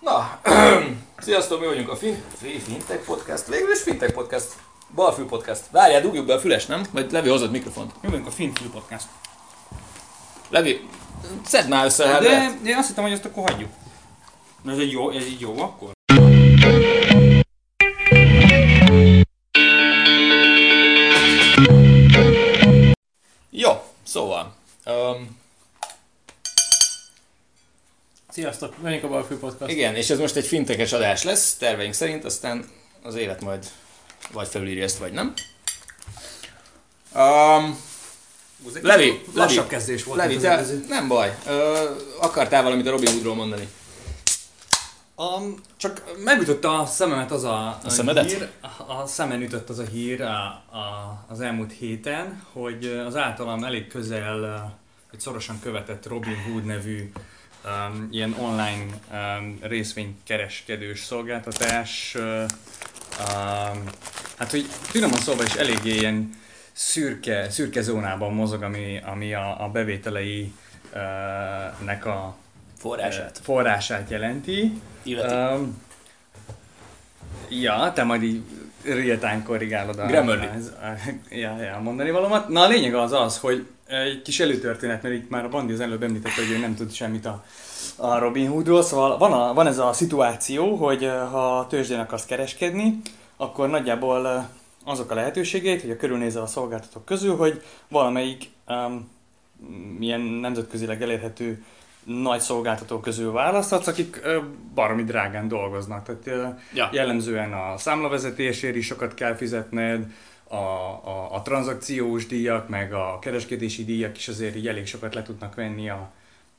Na, sziasztok, mi vagyunk a fin- Fi- Fintech Podcast, végül is Fintech Podcast, Balfű Podcast. Várjál, dugjuk be a füles, nem? Vagy Levi hozott mikrofont. Mi vagyunk a Finfül Podcast. Levi, szedd már össze, hát De lehet. én azt hittem, hogy ezt akkor hagyjuk. Ez egy jó, ez így jó akkor? Jó, szóval. Um, Sziasztok, vagyunk a Balfő Podcast. igen, és ez most egy fintekes adás lesz, terveink szerint, aztán az élet majd vagy felülírja ezt, vagy nem. Um, Levi, Lassabb kezdés volt. Levi, te, nem baj. Ö, akartál valamit a Robin Hoodról mondani? Um, csak megütötte a szememet az a, a, szemedet? hír, a, a szemen ütött az a hír a, a, az elmúlt héten, hogy az általam elég közel, egy szorosan követett Robin Hood nevű um, ilyen online um, részvénykereskedős szolgáltatás, uh, um, hát hogy finoman szóval is eléggé ilyen szürke, szürke zónában mozog, ami, ami a, a bevételei uh, nek a Forrását. forrását jelenti. Illeti. Um, ja, te majd így real-time korrigálod a... Az- a, ja, ja, mondani valamat. Na a lényeg az az, hogy egy kis előtörténet, mert itt már a Bandi az előbb említette, hogy ő nem tud semmit a, a Robin Hoodról, szóval van, a, van ez a szituáció, hogy ha tőzsdén akarsz kereskedni, akkor nagyjából azok a lehetőségeit, hogy a körülnézel a szolgáltatók közül, hogy valamelyik um, milyen nemzetközileg elérhető nagy szolgáltató közül választhatsz, akik ö, baromi drágán dolgoznak. Tehát Ja. jellemzően a számlavezetésért is sokat kell fizetned, a, a, a tranzakciós díjak, meg a kereskedési díjak is azért így elég sokat le tudnak venni a,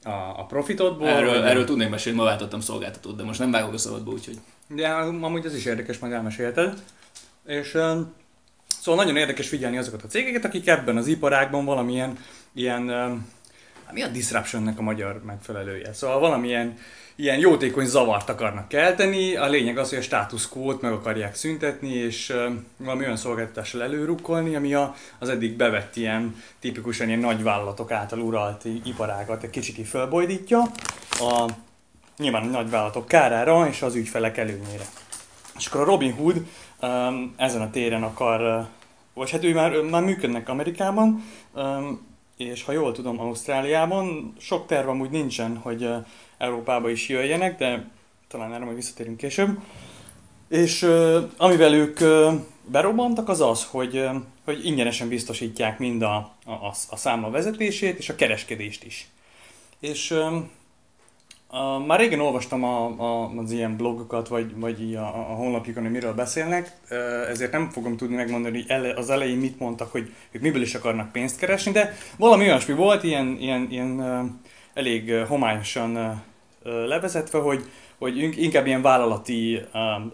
a, a profitodból. Erről, vagy- erről tudnék mesélni, ma váltottam szolgáltatót, de most nem vágok a szabadba, úgyhogy... De amúgy ez is érdekes, majd elmesélted. És um, szóval nagyon érdekes figyelni azokat a cégeket, akik ebben az iparágban valamilyen ilyen, um, hát mi a disruptionnek a magyar megfelelője? Szóval valamilyen ilyen jótékony zavart akarnak kelteni, a lényeg az, hogy a status quo-t meg akarják szüntetni, és valami olyan szolgáltatással előrukkolni, ami a, az eddig bevett ilyen tipikusan ilyen nagyvállalatok által uralt iparágat egy kicsit így fölbojdítja. A, nyilván a nagyvállalatok kárára és az ügyfelek előnyére. És akkor a Robin Hood ezen a téren akar, vagy hát ő már, már működnek Amerikában, és ha jól tudom, Ausztráliában. Sok terv amúgy nincsen, hogy uh, Európába is jöjjenek, de talán erre majd visszatérünk később. És uh, amivel ők uh, berobbantak, az az, hogy, hogy ingyenesen biztosítják mind a, a, a, számla vezetését és a kereskedést is. És Uh, már régen olvastam a, a, az ilyen blogokat, vagy, vagy a, a honlapjukon, hogy miről beszélnek, ezért nem fogom tudni megmondani, hogy ele, az elején mit mondtak, hogy ők miből is akarnak pénzt keresni, de valami olyasmi volt, ilyen, ilyen, ilyen elég homályosan uh, levezetve, hogy, hogy ink- inkább ilyen vállalati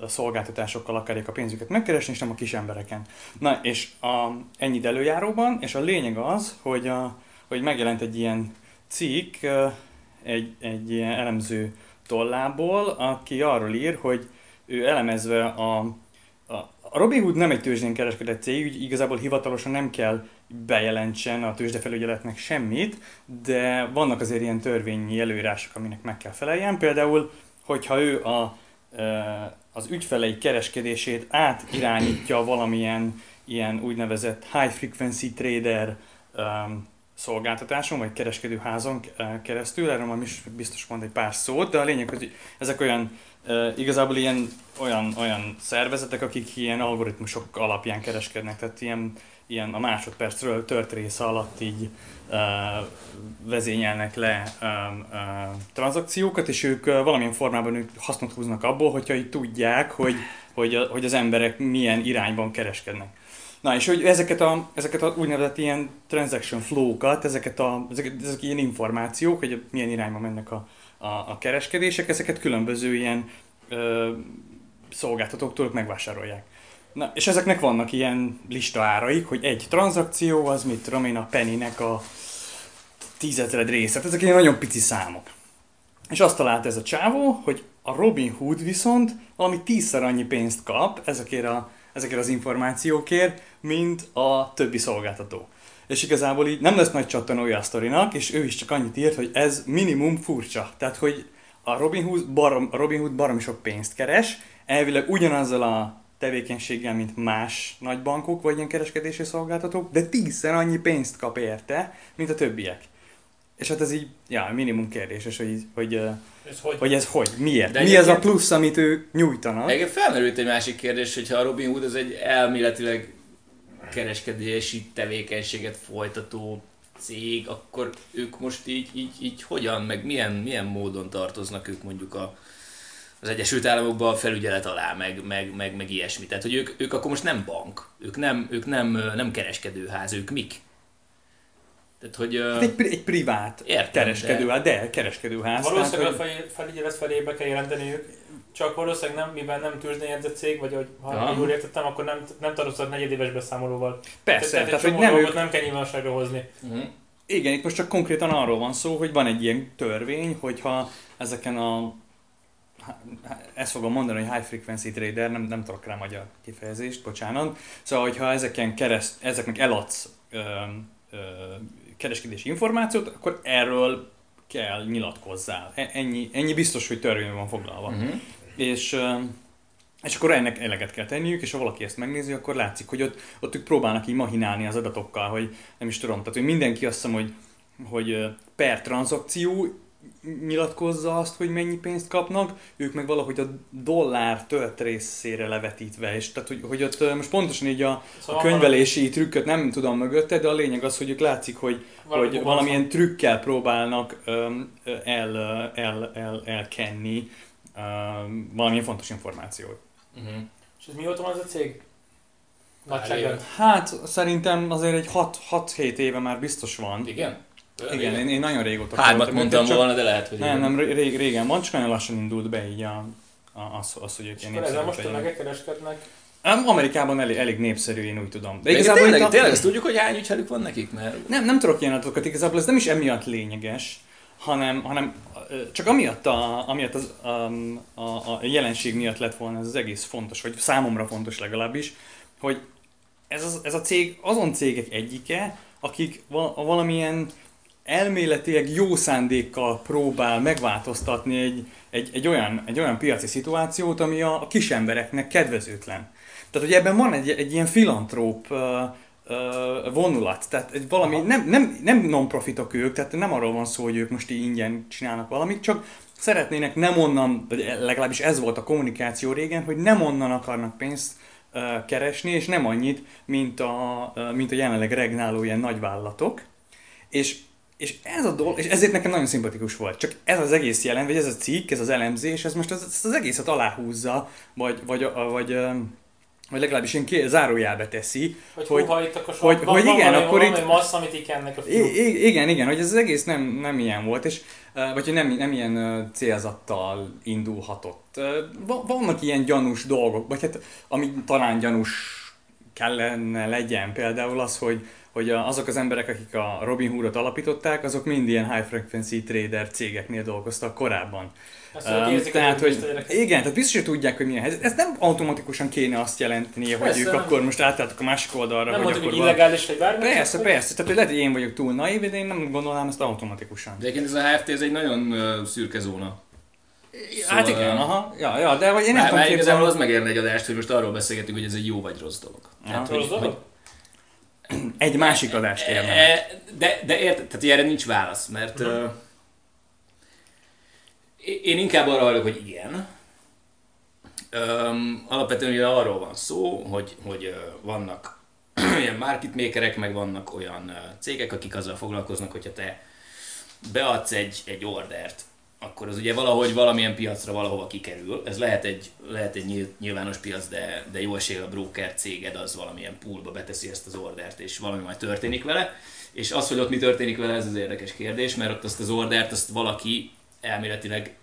szolgáltatásokkal akarják a pénzüket megkeresni, és nem a kis embereken. Na, és a, ennyit előjáróban, és a lényeg az, hogy, a, hogy megjelent egy ilyen cikk, egy, egy elemző tollából, aki arról ír, hogy ő elemezve a, a, a Robin Hood nem egy tőzsdén kereskedett cég, úgy igazából hivatalosan nem kell bejelentsen a tőzsdefelügyeletnek semmit, de vannak azért ilyen törvényi előírások, aminek meg kell feleljen. Például, hogyha ő a, az ügyfelei kereskedését átirányítja valamilyen ilyen úgynevezett high frequency trader um, szolgáltatáson, vagy kereskedőházon eh, keresztül, erről majd is biztos mond egy pár szót, de a lényeg, hogy ezek olyan, eh, igazából ilyen olyan, olyan szervezetek, akik ilyen algoritmusok alapján kereskednek, tehát ilyen, ilyen a másodpercről tört része alatt így uh, vezényelnek le um, uh, tranzakciókat, és ők uh, valamilyen formában ők hasznot húznak abból, hogyha így tudják, hogy, hogy, a, hogy az emberek milyen irányban kereskednek. Na, és hogy ezeket a, ezeket a úgynevezett ilyen transaction flow-kat, ezeket a, ezek, ezek ilyen információk, hogy milyen irányba mennek a, a, a kereskedések, ezeket különböző ilyen ö, szolgáltatóktól megvásárolják. Na, és ezeknek vannak ilyen lista áraik, hogy egy tranzakció az mit tudom én a pennynek a tízezred része. Ezek ilyen nagyon pici számok. És azt találta ez a csávó, hogy a Robin Hood viszont valami tízszer annyi pénzt kap ezekért, a, ezekért az információkért, mint a többi szolgáltató. És igazából így nem lesz nagy csattanója a sztorinak, és ő is csak annyit írt, hogy ez minimum furcsa. Tehát, hogy a Robin Hood, barom, a Robin Hood sok pénzt keres, elvileg ugyanazzal a tevékenységgel, mint más nagy bankok vagy ilyen kereskedési szolgáltatók, de tízszer annyi pénzt kap érte, mint a többiek. És hát ez így, ja, minimum kérdéses, hogy, hogy, Ez hogy? hogy ez hogy, miért? De Mi ez a plusz, amit ő nyújtanak? Egyébként felmerült egy másik kérdés, hogyha a Robin Hood az egy elméletileg kereskedési tevékenységet folytató cég, akkor ők most így, így, így hogyan, meg milyen, milyen módon tartoznak ők mondjuk a, az Egyesült Államokban a felügyelet alá, meg, meg, meg, meg ilyesmi. Tehát, hogy ők, ők akkor most nem bank, ők nem, ők nem, nem kereskedőház, ők mik? Tehát, hogy... Hát egy, egy privát Értem, kereskedőház, de, de kereskedőház. Valószínűleg tehát, a hogy- fel- felügyelet felébe kell jelenteniük, csak valószínűleg nem, mivel nem tőzsdén cég, vagy hogy ha Aha. jól értettem, akkor nem, nem tartoztak negyedéves beszámolóval. Persze, tehát, tehát, egy hogy nem ők, nem kell nyilvánosságra hozni. uh-huh. Igen, itt most csak konkrétan arról van szó, hogy van egy ilyen törvény, hogyha ezeken a ezt fogom mondani, hogy high frequency trader, nem, nem tudok rá magyar kifejezést, bocsánat. Szóval, hogyha ezeken kereszt, ezeknek eladsz ö, ö, kereskedési információt, akkor erről kell nyilatkozzál. E- Ennyi, ennyi biztos, hogy törvényben van foglalva. Uh-huh. És, és akkor ennek eleget kell tenniük, és ha valaki ezt megnézi, akkor látszik, hogy ott, ott ők próbálnak így mahinálni az adatokkal, hogy nem is tudom, tehát hogy mindenki azt hiszem, hogy, hogy per tranzakció nyilatkozza azt, hogy mennyi pénzt kapnak, ők meg valahogy a dollár tört részére levetítve, és tehát hogy, hogy ott most pontosan így a, a Szóval könyvelési trükköt nem tudom mögötte, de a lényeg az, hogy ők látszik, hogy, valami hogy van- valamilyen trükkel próbálnak ö, el, el, el, elkenni öm, valamilyen fontos információt. Uh-huh. És ez mióta van ez a cég? Nagyságban. Hát szerintem azért egy 6-7 éve már biztos van. Igen? Igen, én, én nagyon régóta Hármat követem mondtam csak- volna, de lehet, hogy Nem, igen. nem, ré- régen van, csak nagyon lassan indult be így a, a, az, az, hogy ők ilyen most népszerűek legyenek. tömegek kereskednek. Amerikában elég, elég népszerű, én úgy tudom. De igazából tényleg, itt a- tényleg ezt tudjuk, hogy hány ügyfelük van nekik? Mert Nem, nem tudok ilyen adatokat, igazából ez nem is emiatt lényeges, hanem, hanem csak amiatt, a, amiatt az, um, a, a jelenség miatt lett volna ez az egész fontos, vagy számomra fontos legalábbis, hogy ez, az, ez a cég azon cégek egyike, akik val- valamilyen elméletileg jó szándékkal próbál megváltoztatni egy, egy, egy, olyan, egy olyan piaci szituációt, ami a, a kis embereknek kedvezőtlen. Tehát, hogy ebben van egy, egy ilyen filantróp ö, ö, vonulat, tehát egy valami, nem, nem, nem non-profitok ők, tehát nem arról van szó, hogy ők most így ingyen csinálnak valamit, csak szeretnének nem onnan, vagy legalábbis ez volt a kommunikáció régen, hogy nem onnan akarnak pénzt ö, keresni, és nem annyit, mint a, ö, mint a jelenleg regnáló ilyen nagyvállalatok. És, és ez a dolog, és ezért nekem nagyon szimpatikus volt. Csak ez az egész jelen, vagy ez a cikk, ez az elemzés, ez most az, ezt az egészet aláhúzza, vagy, vagy, a- vagy, vagy legalábbis én ki, zárójelbe teszi, Hogy, Hogy- hogy húha itt akkor hogy- van, hogy igen, valami, akkor valami itt- massz, amit ikennek a igen, igen, hogy ez az egész nem, nem ilyen volt, és vagy hogy nem, nem ilyen célzattal indulhatott. Vannak ilyen gyanús dolgok, vagy hát ami talán gyanús kellene legyen, például az, hogy, hogy a- azok az emberek, akik a Robin Hoodot alapították, azok mind ilyen high frequency trader cégeknél dolgoztak korábban. Ők Um, érzik, tehát, hogy, hogy, igen, tehát biztos, hogy tudják, hogy milyen helyzet. Ez nem automatikusan kéne azt jelentenie, hogy Persze, ők nem. akkor most átálltak a másik oldalra, nem hogy mondjuk, akkor hogy illegális vagy bármi. Persze, persze. Tehát, hogy lehet, hogy én vagyok túl naív, de én nem gondolnám ezt automatikusan. De egyébként ez a HFT ez egy nagyon ö, szürke zóna. hát Szóval, igen, aha. Ja, ja, de hogy én nem Már, tudom már igazából az képzelni. megérne egy adást, hogy most arról beszélgetünk, hogy ez egy jó vagy rossz dolog. Aha. Rossz dolog? Egy másik adást érne. E, De, de érted, tehát erre nincs válasz, mert Mhm. uh, én inkább arra hajlok, hogy igen. Um, alapvetően ugye arról van szó, hogy, hogy uh, vannak ilyen market makerek, meg vannak olyan uh, cégek, akik azzal foglalkoznak, hogyha te beadsz egy, egy ordert, akkor az ugye valahogy valamilyen piacra valahova kikerül. Ez lehet egy, lehet egy nyilvános piac, de, de jó esélye a broker céged az valamilyen poolba beteszi ezt az ordert, és valami majd történik vele. És az, hogy ott mi történik vele, ez az érdekes kérdés, mert ott azt az ordert, azt valaki elméletileg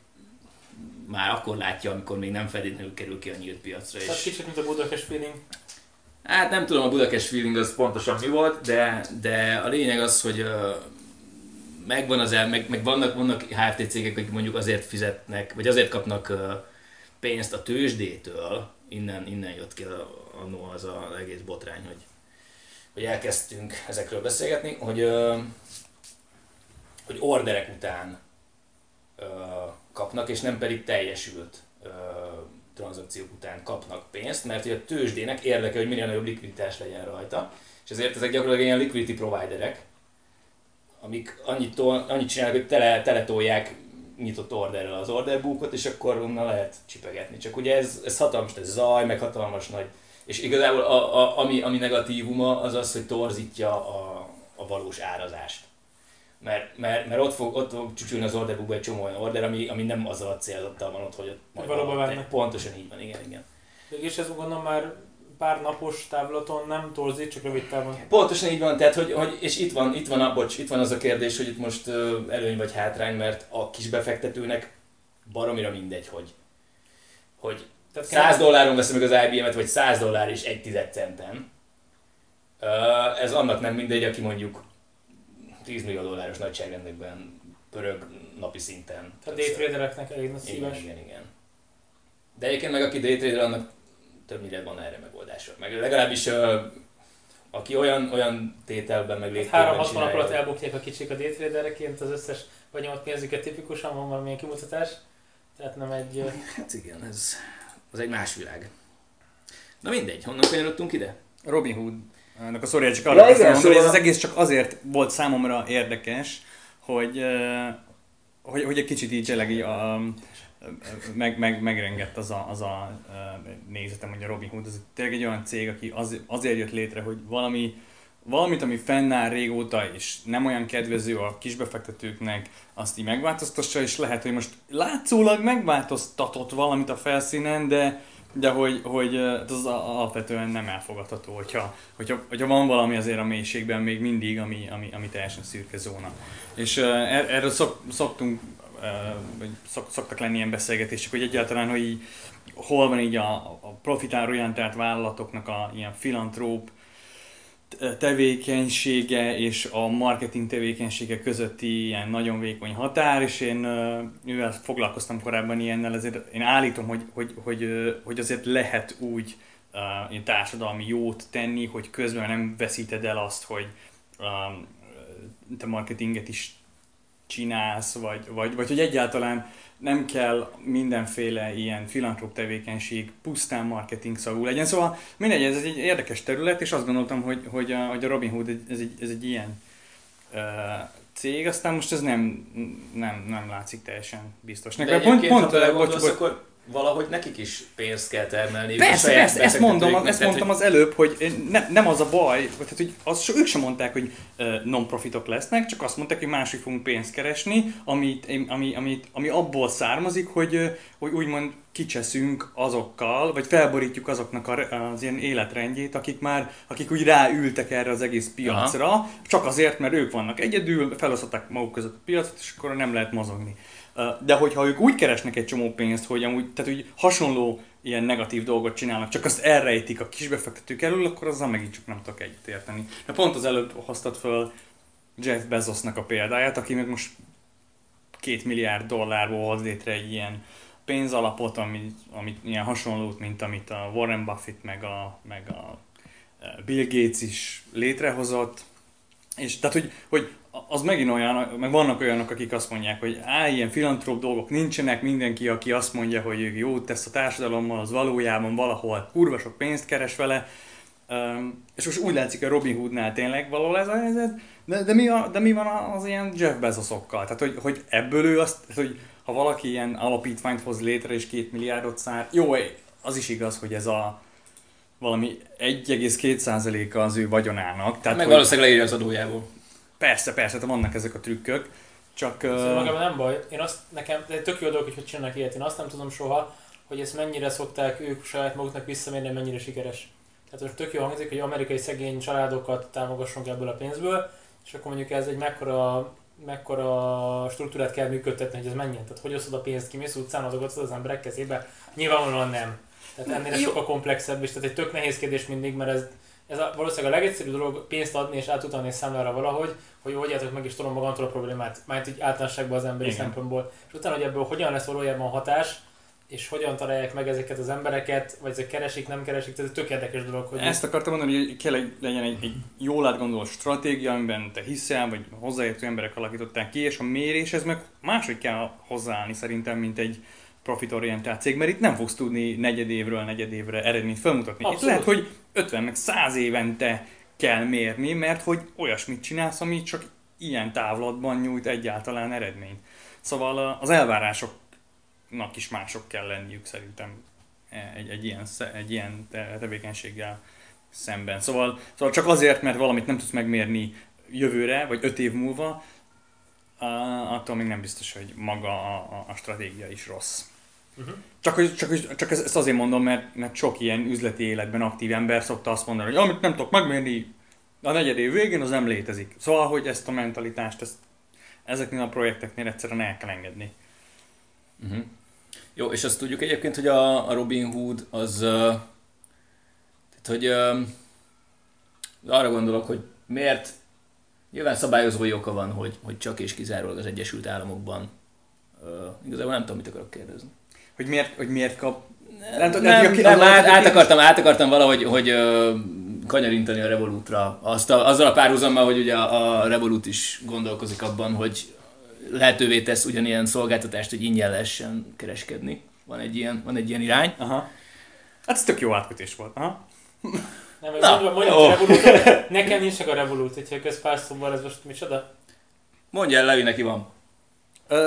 már akkor látja, amikor még nem feltétlenül kerül ki a nyílt piacra. Tehát És, kicsit, mint a Budapest feeling. hát nem tudom a Budapest feeling az pontosan mi volt, de, de a lényeg az, hogy megvan az el, meg, meg vannak, vannak HFT cégek, akik mondjuk azért fizetnek, vagy azért kapnak pénzt a tőzsdétől, innen, innen jött ki a, annó az az egész botrány, hogy, hogy elkezdtünk ezekről beszélgetni, hogy, hogy orderek után kapnak, és nem pedig teljesült tranzakciók után kapnak pénzt, mert hogy a tőzsdének érdeke, hogy minél nagyobb likviditás legyen rajta, és ezért ezek gyakorlatilag ilyen liquidity providerek, amik annyit, tol, annyit csinálnak, hogy tele, teletolják nyitott orderrel az orderbookot, és akkor onnan lehet csipegetni. Csak ugye ez, ez hatalmas ez zaj, meg hatalmas nagy, és igazából a, a, ami, ami negatívuma az az, hogy torzítja a, a valós árazást. Mert, mert, mert ott, fog, ott fog csücsülni az orderbookba egy csomó olyan order, ami, ami nem azzal a célzattal van ott, hogy ott majd Valóban. Pontosan így van, igen, igen. És ez gondolom már pár napos távlaton nem torzít, csak rövid távon. Pontosan így van, tehát hogy, hogy és itt van, itt van, a, bocs, itt van az a kérdés, hogy itt most előny vagy hátrány, mert a kis befektetőnek baromira mindegy, hogy, hogy Tehát 100 dolláron veszem meg az IBM-et, vagy 100 dollár és egy tized centen. Ez annak nem mindegy, aki mondjuk 10 millió dolláros nagyságrendekben pörög napi szinten. Tehát daytradereknek elég nagy Igen, szíves. igen, igen. De egyébként meg aki daytrader, annak többnyire van erre megoldása. Meg legalábbis aki olyan, olyan tételben meg Hát léptében 3-60 nap alatt elbukják a kicsik a daytradereként, az összes benyomott pénzüket tipikusan van valamilyen kimutatás. Tehát nem egy... Hát igen, ez az egy más világ. Na mindegy, honnan kanyarodtunk ide? Robin Hood. Ennek a szorja csak Ja, arra igen, kezdtem mondani, hogy ez szóval- az egész csak azért volt számomra érdekes, hogy, hogy, hogy egy kicsit így tényleg a, meg, meg, megrengett az a, az a nézetem, hogy a Robin Hood az tényleg egy olyan cég, aki az, azért jött létre, hogy valami, valamit, ami fennáll régóta, és nem olyan kedvező a kisbefektetőknek, azt így megváltoztassa, és lehet, hogy most látszólag megváltoztatott valamit a felszínen, de, de hogy, hogy eh, az alapvetően nem elfogadható, hogyha, hogyha, hogyha van valami azért a mélységben még mindig, ami, ami, ami teljesen szürke zóna. És uh, er, erről szok, szoktunk, vagy szok, szoktak lenni ilyen beszélgetések, hogy egyáltalán, hogy így, hol van így a, a profitálorientált vállalatoknak a ilyen filantróp tevékenysége és a marketing tevékenysége közötti ilyen nagyon vékony határ, és én, mivel foglalkoztam korábban ilyennel, ezért én állítom, hogy, hogy, hogy, hogy azért lehet úgy uh, társadalmi jót tenni, hogy közben nem veszíted el azt, hogy um, te marketinget is csinálsz, vagy, vagy, vagy hogy egyáltalán nem kell mindenféle ilyen filantróp tevékenység pusztán marketing szagú legyen. Szóval mindegy, ez egy érdekes terület, és azt gondoltam, hogy, hogy, a, hogy a Robin Hood ez egy, ez egy ilyen uh, cég, aztán most ez nem, nem, nem látszik teljesen biztosnak. De pont, pont, ha bocs, bocs, akkor valahogy nekik is pénzt kell termelni. Persze, persze, ezt mondom, ezt mondtam az előbb, hogy ne, nem az a baj, vagy tehát, hogy azt ők sem mondták, hogy non-profitok lesznek, csak azt mondták, hogy máshogy fogunk pénzt keresni, amit, ami, amit, ami abból származik, hogy, hogy úgymond kicseszünk azokkal, vagy felborítjuk azoknak az ilyen életrendjét, akik már, akik úgy ráültek erre az egész piacra, Aha. csak azért, mert ők vannak egyedül, felosztották maguk között a piacot, és akkor nem lehet mozogni. De hogyha ők úgy keresnek egy csomó pénzt, hogy amúgy, tehát úgy hasonló ilyen negatív dolgot csinálnak, csak azt elrejtik a kisbefektetők elől, akkor azzal megint csak nem tudok egyet érteni. De pont az előbb hoztad föl Jeff Bezosnak a példáját, aki meg most két milliárd dollárból hoz létre egy ilyen pénzalapot, ami, ami ilyen hasonlót, mint amit a Warren Buffett meg a, meg a Bill Gates is létrehozott. És tehát, hogy, hogy az megint olyan, meg vannak olyanok, akik azt mondják, hogy á, ilyen filantróp dolgok nincsenek, mindenki, aki azt mondja, hogy ő jót tesz a társadalommal, az valójában valahol kurva sok pénzt keres vele, Um, és most úgy látszik, hogy Robin Hoodnál tényleg való ez a helyzet, de, de, mi, a, de mi van az ilyen Jeff Bezosokkal? Tehát, hogy, hogy ebből ő azt, hogy ha valaki ilyen alapítványt hoz létre és két milliárdot szár, jó, az is igaz, hogy ez a valami 1,2%-a az ő vagyonának. Tehát, Meg hogy valószínűleg leírja az adójából. persze, persze, tehát vannak ezek a trükkök, csak... Szóval Uh, magában nem baj. Én azt, nekem, de tök jó dolog, hogy csinálnak ilyet. Én azt nem tudom soha, hogy ezt mennyire szokták ők saját maguknak visszamérni, mennyire sikeres. Tehát most tök jó hangzik, hogy amerikai szegény családokat támogassunk ebből a pénzből, és akkor mondjuk ez egy mekkora, mekkora struktúrát kell működtetni, hogy ez menjen. Tehát hogy osztod a pénzt ki, mész utcán azokat az emberek kezébe? Nyilvánvalóan nem. Tehát ennél Jó. sokkal komplexebb, és tehát egy tök nehéz kérdés mindig, mert ez, ez a, valószínűleg a legegyszerűbb dolog pénzt adni és átutalni egy számlára valahogy, hogy oldjátok meg és tudom magamtól a problémát, majd így általánosságban az emberi Igen. szempontból. És utána, hogy ebből hogyan lesz valójában hatás, és hogyan találják meg ezeket az embereket, vagy ezek keresik, nem keresik, tehát ez tök érdekes dolog, hogy Ezt akartam mondani, hogy kell egy, legyen egy, egy jól átgondolt stratégia, amiben te hiszel, vagy hozzáértő emberek alakították ki, és a méréshez meg máshogy kell hozzáállni szerintem, mint egy profitorientált cég, mert itt nem fogsz tudni negyedévről negyedévre eredményt felmutatni. Itt Abszolút. lehet, hogy 50 meg 100 évente kell mérni, mert hogy olyasmit csinálsz, ami csak ilyen távlatban nyújt egyáltalán eredményt. Szóval az elvárásoknak is mások kell lenniük szerintem egy, egy, ilyen, egy ilyen te- tevékenységgel szemben. Szóval, szóval csak azért, mert valamit nem tudsz megmérni jövőre, vagy öt év múlva, attól még nem biztos, hogy maga a, a stratégia is rossz. Uh-huh. Csak, hogy- csak, hogy- csak ezt azért mondom, mert, mert sok ilyen üzleti életben aktív ember szokta azt mondani, hogy amit nem tudok megmérni a negyed év végén, az nem létezik. Szóval, hogy ezt a mentalitást, ezt, ezeknél a projekteknél egyszerűen el kell engedni. Uh-huh. Jó, és azt tudjuk egyébként, hogy a, a Robin Hood az... Uh, tehát, hogy uh, arra gondolok, hogy miért nyilván szabályozói oka van, hogy, hogy csak és kizárólag az Egyesült Államokban uh, igazából nem tudom, mit akarok kérdezni. Hogy miért, hogy miért kap... Nem, nem, aki- nem az- át, át, akartam, át akartam valahogy hogy, ö, kanyarintani a Revolutra. Azt a, azzal a párhuzammal, hogy ugye a, a Revolut is gondolkozik abban, hogy lehetővé tesz ugyanilyen szolgáltatást, hogy ingyen lehessen kereskedni. Van egy ilyen, van egy ilyen irány. Aha. Hát ez tök jó átkötés volt. Aha. Nem, Na, jó. a Revolut, nekem nincs a Revolut, hogyha köz pár szóval ez most micsoda? Mondja el, Levi, neki van.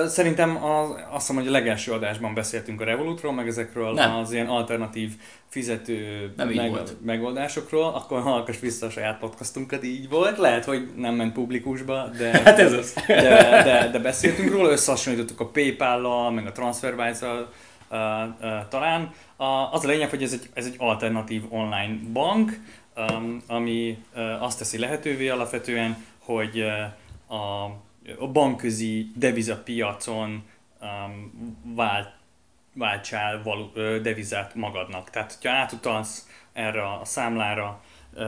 Szerintem az, azt hiszem, hogy a legelső adásban beszéltünk a Revolutról, meg ezekről Nem. az ilyen alternatív fizető Nem volt. megoldásokról, akkor hallgass vissza a saját podcastunkat, így volt. Lehet, hogy nem ment publikusba, de, Hát ez az. de, de, de beszéltünk róla, összehasonlítottuk a PayPal-lal, meg a TransferWise-al uh, uh, talán. A, az a lényeg, hogy ez egy, ez egy alternatív online bank, um, ami uh, azt teszi lehetővé alapvetően, hogy uh, a, a bankközi devizapiacon um, vált, váltsál valu, devizát magadnak. Tehát, hogyha átutalsz erre a számlára ö,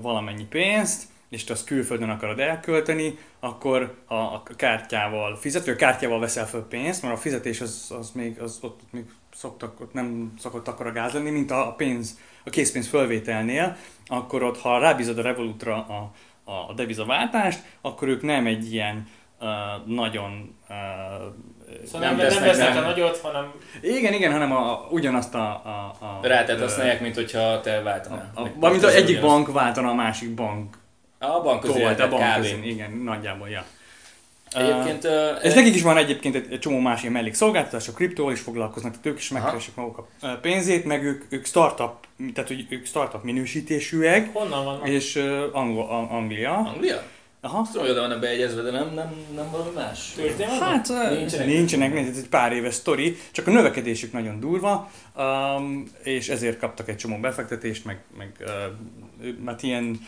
valamennyi pénzt, és te azt külföldön akarod elkölteni, akkor a, a kártyával fizető, a kártyával veszel föl pénzt, mert a fizetés az, az még, az, ott még szoktak, ott nem szokott akkora gáz lenni, mint a pénz, a készpénz fölvételnél, akkor ott, ha rábízod a Revolutra a, a devizaváltást, akkor ők nem egy ilyen uh, nagyon uh, Szóval Nem nem, vesznek nem. a nagyot, hanem igen, igen, hanem a, ugyanazt a... a, a Rá, tehát ö, használják, mint hogyha te a, váltanál. a, valamint az egyik bank váltana a másik bank. A bank közé, Volt a bank kb. közén, igen, nagyjából, ja. Egyébként... ö, És nekik is van egyébként egy, egy csomó más ilyen mellékszolgáltatás, a kriptóval is foglalkoznak, tehát ők is megkeresik maguk a pénzét, meg ők, ők startup, tehát hogy ők startup minősítésűek, honnan vannak? és uh, Angol, Ang- Anglia. Anglia? Aha. Azt tudom, hogy oda vannak beegyezve, de nem, nem, nem valami más. Vannak? Hát Nincsenek. nincsenek, nincsenek, ez egy pár éves sztori, csak a növekedésük nagyon durva, um, és ezért kaptak egy csomó befektetést, meg, meg uh, mert ilyen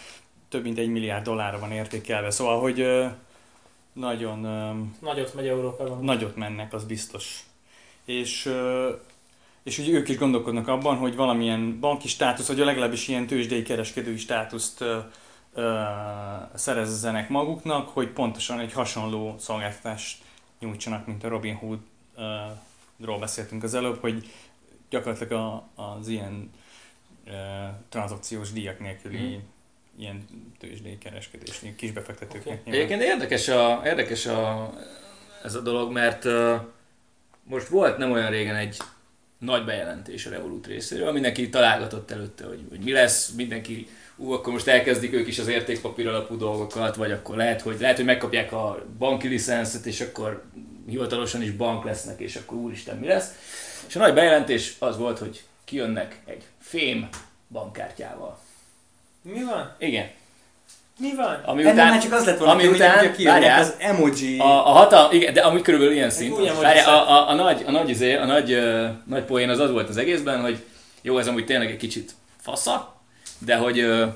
több mint egy milliárd dollárra van értékelve, szóval, hogy uh, nagyon um, Nagyot megy Európában. nagyot mennek, az biztos. És, ö, és ugye ők is gondolkodnak abban, hogy valamilyen banki státusz, vagy legalábbis ilyen tőzsdei kereskedői státuszt ö, ö, szerezzenek maguknak, hogy pontosan egy hasonló szolgáltatást nyújtsanak, mint a Robin Hood ról beszéltünk az előbb, hogy gyakorlatilag a, az ilyen ö, tranzakciós díjak nélküli Mhm. ilyen tőzsdei kereskedés, kisbefektetőknek. Nyilván. Egyébként érdekes, a, érdekes a, ez a dolog, mert uh, most volt nem olyan régen egy nagy bejelentés a Revolut részéről, mindenki találgatott előtte, hogy, hogy mi lesz, mindenki, ú, akkor most elkezdik ők is az értékpapír alapú dolgokat, vagy akkor lehet, hogy, lehet, hogy megkapják a banki licenszet, és akkor hivatalosan is bank lesznek, és akkor úristen mi lesz. És a nagy bejelentés az volt, hogy kijönnek egy fém bankkártyával. Mi van? Igen. Mi van? Ami Ennél után, már csak az lett volna, ami hogy után- ugye várjál. az emoji. A, a hatal, igen, de amúgy körülbelül ilyen szint. Várjál, a, a, a, nagy, a nagy, izé, a nagy, ö, nagy poén az az volt az egészben, hogy jó, ez amúgy tényleg egy kicsit fasza, de hogy ö,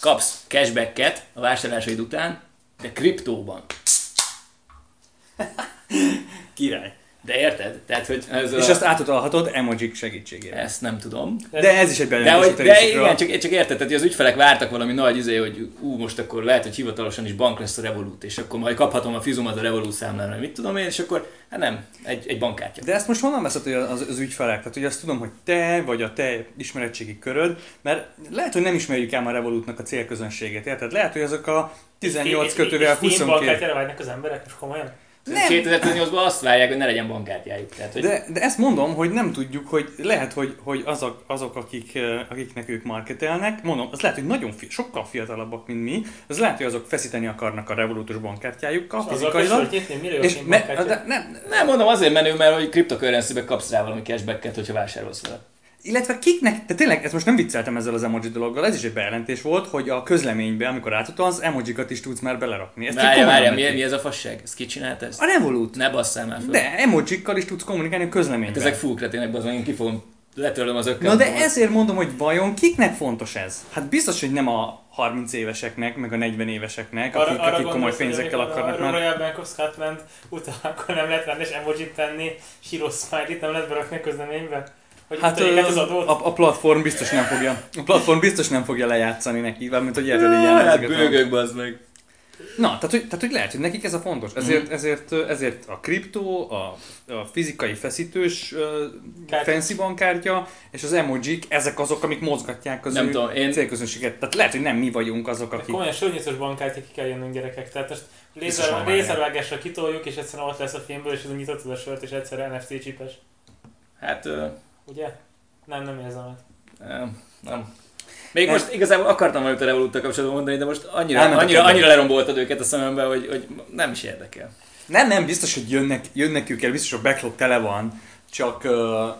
kapsz cashbacket a vásárlásaid után, de kriptóban. Király. De érted? Tehát, hogy ez És a... azt átutalhatod emojik segítségével. Ezt nem tudom. De ez is egy De, hogy, de igen, csak, csak érted, tehát, hogy az ügyfelek vártak valami nagy izé, hogy ú, most akkor lehet, hogy hivatalosan is bank lesz a Revolut, és akkor majd kaphatom a fizumat a Revolut számlára, mit tudom én, és akkor, hát nem, egy, egy bankkártya. De ezt most honnan veszed hogy az, az ügyfelek? Tehát, hogy azt tudom, hogy te vagy a te ismeretségi köröd, mert lehet, hogy nem ismerjük el a Revolutnak a célközönségét, érted? Lehet, hogy azok a 18 kötővel 22... bankkártyára vágynak az emberek, most komolyan? Nem. 2018-ban azt várják, hogy ne legyen bankkártyájuk. Tehát, hogy De, de ezt mondom, hogy nem tudjuk, hogy lehet, hogy, hogy azok, azok akik, akiknek ők marketelnek, mondom, az lehet, hogy nagyon fi, sokkal fiatalabbak, mint mi, az lehet, hogy azok feszíteni akarnak a revolútus bankkártyájukkal, fizikailag. És me, de, nem, nem mondom azért menő, mert hogy cryptocurrency-be kapsz rá valami cashbacket, hogyha vásárolsz vele. Illetve kiknek, de tényleg, ezt most nem vicceltem ezzel az emoji dologgal, ez is egy bejelentés volt, hogy a közleménybe, amikor átutalsz, emojikat is tudsz már belerakni. Ezt Várja, várja, mi, mi ez a fasság? Ez ki csinált ezt? A Revolut. Ne basszál már fel. De emojikkal is tudsz kommunikálni a közleményben. Hát ezek full kretének, az én ki fogom, letörlöm az ökkel. Na de ezért mondom, hogy vajon kiknek fontos ez? Hát biztos, hogy nem a 30 éveseknek, meg a 40 éveseknek, akik, akik komoly gondolsz, hogy pénzekkel akarnak a már. Royal Bank of Scotland után akkor nem lehet rendes emojit tenni, Shiro Smiley-t nem lehet berakni a közleménybe? Hogy Hát az adót? a, a, platform biztos nem fogja, a platform biztos nem fogja lejátszani neki, mint hogy érted ilyen Hát bőgök, bazd meg. Na, tehát hogy, tehát, hogy lehet, hogy nekik ez a fontos. Ezért, ezért, ezért a kriptó, a, a fizikai feszítős uh, fancy bankkártya, és az emojik, ezek azok, amik mozgatják az Nem ő tudom, én- célközönséget. Tehát lehet, hogy nem mi vagyunk azok, akik... komolyan sörnyűszös bankkártya ki kell jönnünk gyerekek. Tehát most lézer, lézervágásra kitoljuk, és egyszerűen ott lesz a filmből, és ez nyitott a sört, és egyszerűen NFC csipes. Hát, ö, Ugye? Nem, nem érzem át. nem. nem. Még Nem. most igazából akartam valamit a Revoluttal kapcsolatban mondani, de most annyira, Elmentek annyira, annyira leromboltad őket a szemembe, hogy, hogy nem is érdekel. Nem, nem, biztos, hogy jönnek, jönnek ők el, biztos a backlog tele van, csak, uh,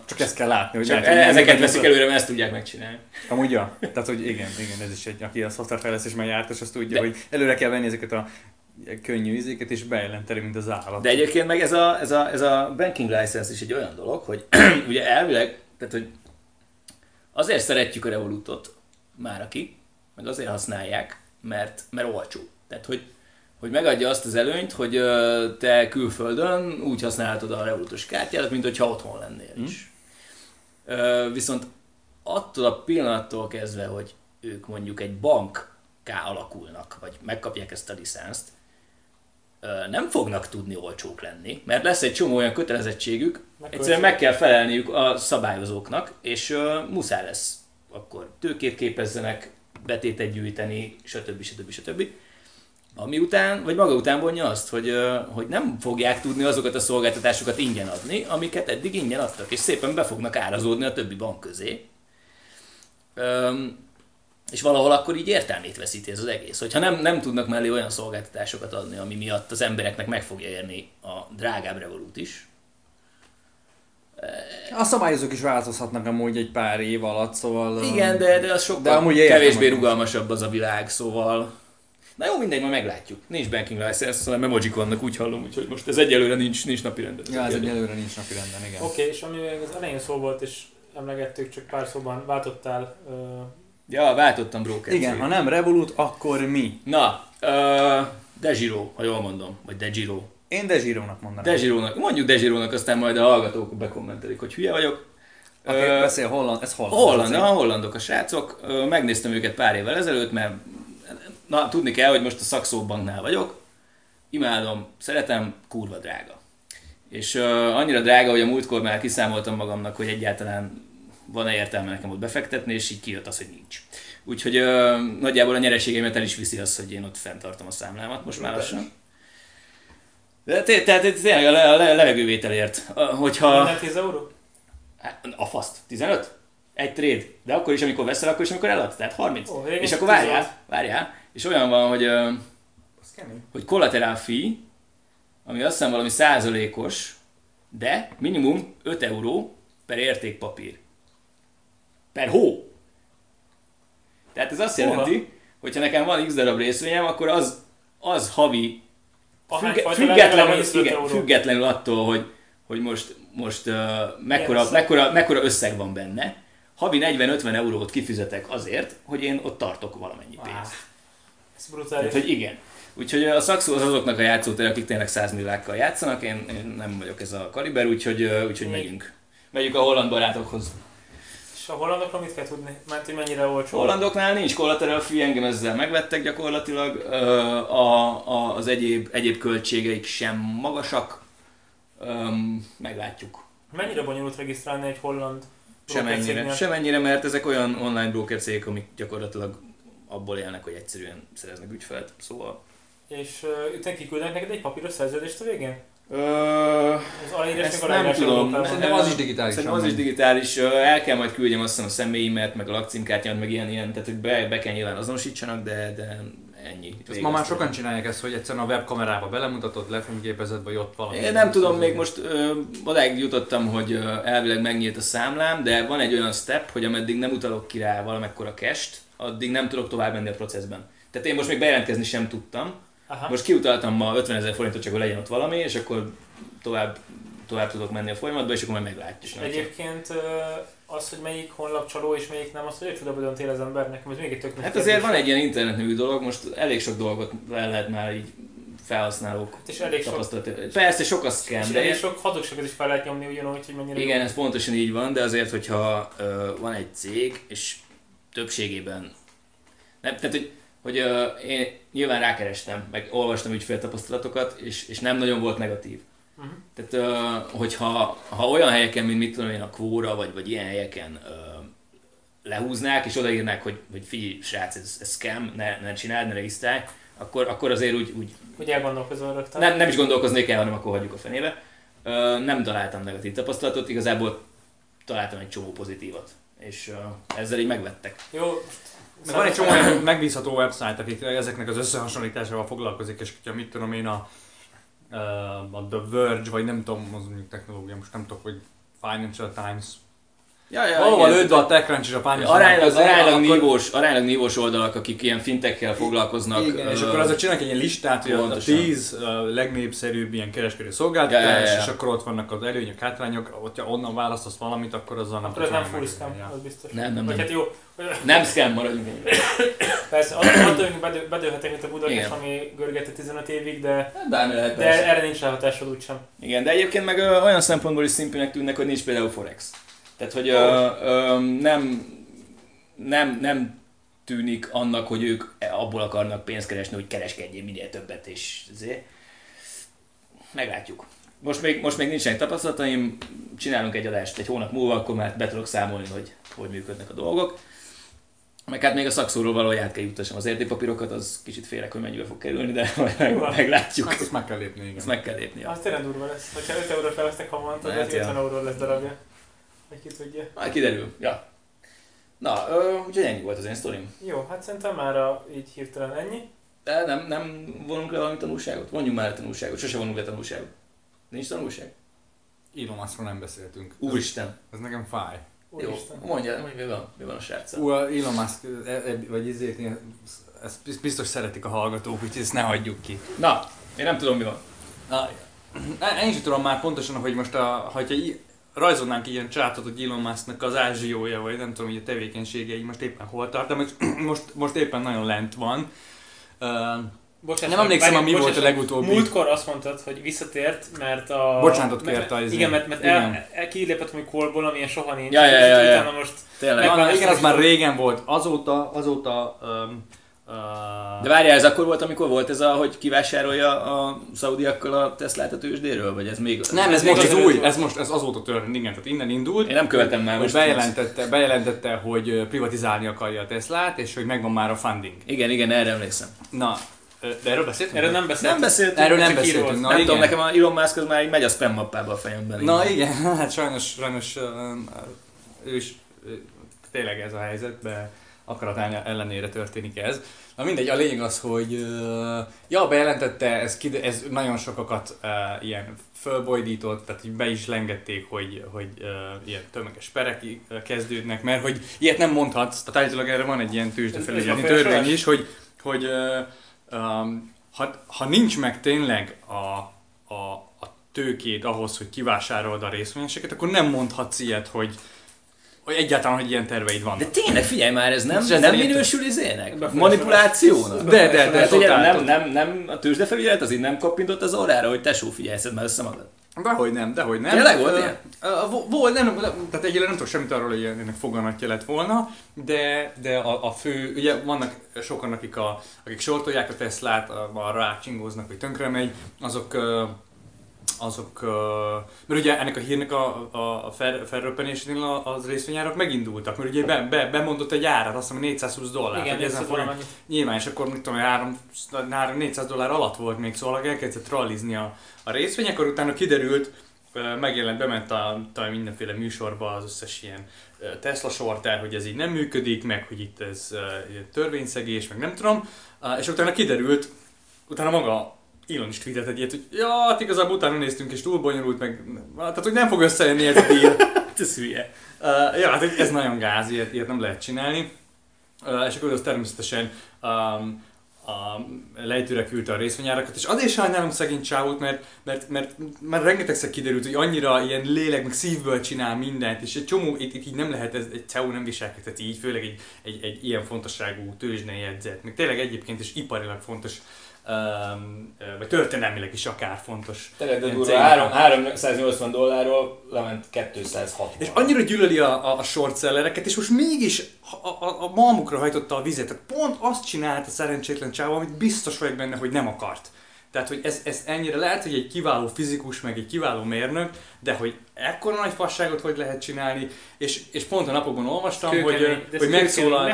csak ezt kell látni, hogy Csak lehet, hogy nem ezeket veszik az- előre, mert ezt tudják megcsinálni. Amúgy, ja. Tehát, hogy igen, igen, ez is egy, aki a szoftverfejlesztésben járt, és azt tudja, De- hogy előre kell venni ezeket a könnyű izéket, és bejelenteni, mint az állat. De egyébként meg ez a, ez a, ez a banking license is egy olyan dolog, hogy ugye elvileg, tehát hogy azért szeretjük a Revolutot már aki, meg azért használják, mert, mert olcsó. Tehát, hogy, hogy megadja azt az előnyt, hogy ö, te külföldön úgy használhatod a Revolutos kártyádat, mint hogyha otthon lennél is. Ö, viszont attól a pillanattól kezdve, hogy ők mondjuk egy bankká alakulnak, vagy megkapják ezt a licenszt, ö, nem fognak tudni olcsók lenni, mert lesz egy csomó olyan kötelezettségük, Meg egyszerűen meg kell felelniük a szabályozóknak, és ö, muszáj lesz akkor tőkét képezzenek, betétet gyűjteni, stb. stb. stb. Ami után, vagy maga után vonja azt, hogy, ö, hogy nem fogják tudni azokat a szolgáltatásokat ingyen adni, amiket eddig ingyen adtak, és szépen be fognak árazódni a többi bank közé. Öm, és valahol akkor így értelmét veszíti ez az egész. Hogyha nem, nem tudnak mellé olyan szolgáltatásokat adni, ami miatt az embereknek meg fogja érni a drágább Revolut is. A szabályozók is változhatnak amúgy egy pár év alatt, szóval... Igen, de, de az sokkal De amúgy értem, kevésbé rugalmasabb az a világ, szóval... Na jó, mindegy, majd meglátjuk. Nincs banking license, hanem emojik vannak, úgy hallom, úgyhogy most ez egyelőre nincs, nincs napi renden. Ja, ez egyelőre nincs napi renden, igen. Oké, és ami még az elején szó volt, és emlegettük, csak pár szóban váltottál Ja, váltottam broker. Igen, ha nem Revolut, akkor mi? Na, uh, Dejiro, ha jól mondom, vagy Dejiro. Én Dezsirónak mondanám. Dejirónak, mondjuk Dejirónak, aztán majd a hallgatók bekommentelik, hogy hülye vagyok. Aki Ö, beszél holland, ez holland. Holland, a hollandok a srácok. Ö, Megnéztem őket pár évvel ezelőtt, mert na, tudni kell, hogy most a Saxo-banknál vagyok. Imádom, szeretem, kurva drága. És uh, annyira drága, hogy a múltkor már kiszámoltam magamnak, hogy egyáltalán van-e értelme nekem ott befektetni, és így kijött az, hogy nincs. Úgyhogy uh, nagyjából a nyereségeimet el is viszi az, hogy én ott fenntartom a számlámat most már lassan. De té- Tehát tényleg a le- a le- levegővételért, hogyha... minden 10 euró? Hát, A faszt. 15? Egy trade. De akkor is, amikor veszel, akkor is, amikor eladsz. Tehát 30. Ó, régen és akkor 16. várjál, várjál. És olyan van, hogy, ö, hogy collateral fee, ami azt hiszem valami százalékos, de minimum 5 euró per értékpapír. Per hó. Tehát ez azt Hova? jelenti, hogyha nekem van x darab részvényem, akkor az, az havi Függe, függetlenül, legalább 25 igen, függetlenül attól, hogy, hogy most, most uh, mekkora, mekkora, mekkora összeg van benne, havi 40-50 eurót kifizetek azért, hogy én ott tartok valamennyi pénzt. Ez brutális. Tehát, hogy igen. Úgyhogy a Saxo az azoknak a játszótér, akik tényleg 100 milliákkal játszanak, én, én nem vagyok ez a kaliber, úgyhogy, úgyhogy megyünk. Megyünk a holland barátokhoz. És a hollandokról mit kell tudni? Mert hogy mennyire olcsó? Hollandoknál nincs collateral fee, engem ezzel megvettek gyakorlatilag. A, a, az egyéb, egyéb költségeik sem magasak. Meglátjuk. Mennyire bonyolult regisztrálni egy holland Semennyire, semennyire, mert ezek olyan online broker cégek, amik gyakorlatilag abból élnek, hogy egyszerűen szereznek ügyfelet. Szóval... És uh, utána kiküldenek neked egy papíros szerződést a végén? Ö, Ezt nem tudom. Szerintem az is digitális. Szerintem az is digitális. El kell majd küldjem azt hiszem a személyimet, meg a lakcímkártyámat, meg ilyen, ilyen tehát hogy be, be kell nyilván azonosítsanak, de, de ennyi. Ezt ma már sokan csinálják ezt, hogy egyszerűen a webkamerába belemutatod, lefényképezed, vagy ott valami. Én nem tudom, még most ö, odáig jutottam, hogy ö, elvileg megnyílt a számlám, de van egy olyan step, hogy ameddig nem utalok ki rá valamekkora cash addig nem tudok tovább menni a processben. Tehát én most még bejelentkezni sem tudtam. Aha. Most kiutaltam ma 50 ezer forintot, csak hogy legyen ott valami, és akkor tovább, tovább tudok menni a folyamatba, és akkor majd meglátjuk. Egyébként az, hogy melyik honlap csaló és melyik nem, azt hogy csodába döntél az ember? Nekem ez még egy tök Hát azért van egy ilyen internet nevű dolog, most elég sok dolgot el lehet már így felhasználók És elég sok, tapasztalat. Persze sok a scam, és de elég sok hadugságot is fel lehet nyomni ugyanúgy, hogy mennyire Igen, jó. ez pontosan így van, de azért, hogyha ö, van egy cég, és többségében, nem, tehát hogy, hogy ö, én nyilván rákerestem, meg olvastam ügyféltapasztalatokat, és, és nem nagyon volt negatív. Mhm. Tehát, hogyha ha olyan helyeken, mint mit tudom én, a Quora, vagy, vagy ilyen helyeken lehúznák, és odaírnák, hogy, hogy figyelj, srác, ez, ez scam, ne, ne csináld, ne regisztrálj, akkor, akkor azért úgy, úgy Hogy elgondolkozol rögtön. nem, nem is gondolkoznék el, hanem akkor hagyjuk a fenébe. Nem találtam negatív tapasztalatot, igazából találtam egy csomó pozitívat. És ezzel így megvettek. Jó, Meg van egy csomó olyan megbízható website, akik ezeknek az összehasonlításával foglalkozik, és hogyha mit tudom én a, a The Verge, vagy nem tudom, az mondjuk technológia, most nem tudok, hogy Financial Times. Ja, ja, lőd be a TechCrunch és a Financial Aránylag, aránylag, akkor- nívós, aránylag nívós oldalak, akik ilyen fintekkel foglalkoznak. Igen, és akkor azok csinálnak egy ilyen listát, hogy a- a Pontosan. 10 ö, legnépszerűbb ilyen kereskedő szolgáltatás, Ja, ja, ja. és akkor ott vannak az előnyök, hátrányok, hogyha onnan választasz valamit, akkor azzal nem akkor ez tudsz nem full scam, az biztos. Nem, nem, nem. hát jó, Nem scam, maradjunk persze, attól hogy bedő, bedőlhetek, mint a Budapest, ami görgette 15 évig, de, lehet de erre nincs ráhatásod úgysem. Igen, de egyébként meg olyan szempontból is szimplőnek tűnnek, hogy nincs például Forex. Tehát, hogy ö, ö, nem, nem, nem tűnik annak, hogy ők abból akarnak pénzt keresni, hogy kereskedjél minél többet, és ezért. Meglátjuk. Most még, most még nincsenek tapasztalataim, csinálunk egy adást egy hónap múlva, akkor már be tudok számolni, hogy hogy működnek a dolgok. Meg hát még a szakszóról való át kell juttassam az értékpapírokat, az kicsit félek, hogy mennyibe fog kerülni, de majd meglátjuk. Hát ezt meg kell lépni, igen. Ezt meg kell lépni. Az tényleg durva lesz. Hogyha 5 eurót levesztek havonta, Hát, az 50 ja. euró lesz darabja. Hogy ki tudja. Majd kiderül. Ja. Na, ö, úgyhogy ennyi volt az én sztorim. Jó, hát szerintem már a, így hirtelen ennyi. De nem, nem vonunk le valami tanulságot? Vonjunk már le tanulságot. Sose vonunk le tanulságot. Nincs tanulság? Elon Muskról nem beszéltünk. Úristen. Ez nekem fáj. Úristen. Jó, mondja, hogy mi van, mi van a sráccal. Ú, Elon Musk, e, e, vagy ilyen- ezt biztos szeretik a hallgatók, úgyhogy ezt ne hagyjuk ki. Na, én nem tudom mi van. Na, én is tudom már pontosan, hogy most a, hogyha rajzolnánk ilyen csátot, hogy Elon Musknak az ázsiója, vagy nem tudom, hogy a tevékenységei most éppen hol tart, de most, most, éppen nagyon lent van. Uh, Bocsáss nem emlékszem, mi volt a legutóbbi. Múltkor azt mondtad, hogy visszatért, mert a... Bocsánatot mert- kérte az Igen, mert, mert igen. el, el, kilépett valami callból, amilyen soha nincs. Ja, ja, ja, ja. Utána most... Tényleg. Na, Meg- igen, az már régen volt. Azóta, azóta um, De várjál, ez akkor volt, amikor volt ez a, hogy kivásárolja a szaudiakkal a Teslát a tőzsdéről? Vagy ez még... nem, ez még most az új, ez most ez azóta történt, igen, tehát innen indult. Én nem követem már hogy most. bejelentette, bejelentette, hogy privatizálni akarja a Teslát, és hogy megvan már a funding. Igen, igen, erre emlékszem. Na, de erről beszéltünk? Erről nem beszéltünk. Nem beszéltünk. Erről nem beszéltünk. Na, nem igen. tudom, nekem a Elon Musk az már így megy a spam mappába a fejemben. Na igen, hát sajnos, sajnos ő is tényleg ez a helyzet, de akarat ellenére történik ez. Na mindegy, a lényeg az, hogy ö, ja, bejelentette, ez, kide, ez nagyon sokakat ö, ilyen fölbojdított, tehát így be is lengették, hogy, hogy ö, ilyen tömeges perek kezdődnek, mert hogy ilyet nem mondhatsz, tehát állítólag erre van egy ilyen tőzsdefelügyeleti törvény is, hogy, hogy ö, um, ha, ha nincs meg tényleg a, a, a tőkét ahhoz, hogy kivásárold a részvényeseket, akkor nem mondhatsz ilyet, hogy hogy egyáltalán, hogy ilyen terveid De vannak. tényleg, figyelj már, ez nem, Ez nem minősül izének? Manipulációnak? De, de, de, Hát nem, nem, nem, a tőzsdefelügyelet az így nem kappintott az órára, hogy tesó, figyelj, szedd már össze magad. Dehogy nem, dehogy nem. Tényleg volt ilyen? Volt, nem, tehát egyébként nem tudok semmit arról, hogy ennek foganatja lett volna, de, de a, a, fő, ugye vannak sokan, akik, a, akik sortolják a Teslát, a- arra átcsingóznak, hogy tönkre megy, azok, azok, mert ugye ennek a hírnek a, a, a fel, felröppenésénél az részvényárak megindultak, mert ugye be, be, bemondott egy árat, azt hiszem 420 dollár. Igen, hogy ezen ez forint-. Nyilván, és akkor mit tudom, 3, 3 400 dollár alatt volt még, szóval elkezdett trallizni a, a részvény, akkor utána kiderült, megjelent, bement a, talán mindenféle műsorba az összes ilyen Tesla sortár, hogy ez így nem működik, meg hogy itt ez törvényszegés, meg nem tudom, és utána kiderült, utána maga Elon is tweetelt egy ilyet, hogy ja, hát igazából utána néztünk, és túl bonyolult, meg tehát, hogy nem fog összejönni ez a deal. Hát ez hülye. Uh, ja, hát ez nagyon gáz, ilyet, ilyet nem lehet csinálni. Uh, és akkor az természetesen um, a lejtőre küldte a részvényárakat, és azért sajnálom szegény csávót, mert, mert, mert, mert rengetegszer kiderült, hogy annyira ilyen lélek, meg szívből csinál mindent, és egy csomó, itt, itt így nem lehet, ez, egy CEO nem viselkedhet így, főleg egy, egy, egy ilyen fontosságú tőzsdei jegyzet, meg tényleg egyébként is iparilag fontos, um, vagy történelmileg is akár fontos. Tényleg, de durva, cégnek. három- 380 dollárról lement 260. És annyira gyűlöli a, a, a short sellereket, és most mégis a, a, a malmukra hajtotta a vizet. Tehát pont azt csinálta szerencsétlen csávó, amit biztos vagyok benne, hogy nem akart. Tehát, hogy ez, ez ennyire lehet, hogy egy kiváló fizikus, meg egy kiváló mérnök, de hogy ekkora nagy fasságot hogy lehet csinálni, és, és pont a napokban olvastam, hogy, Kőkemény, hogy kőkemény. megszólal,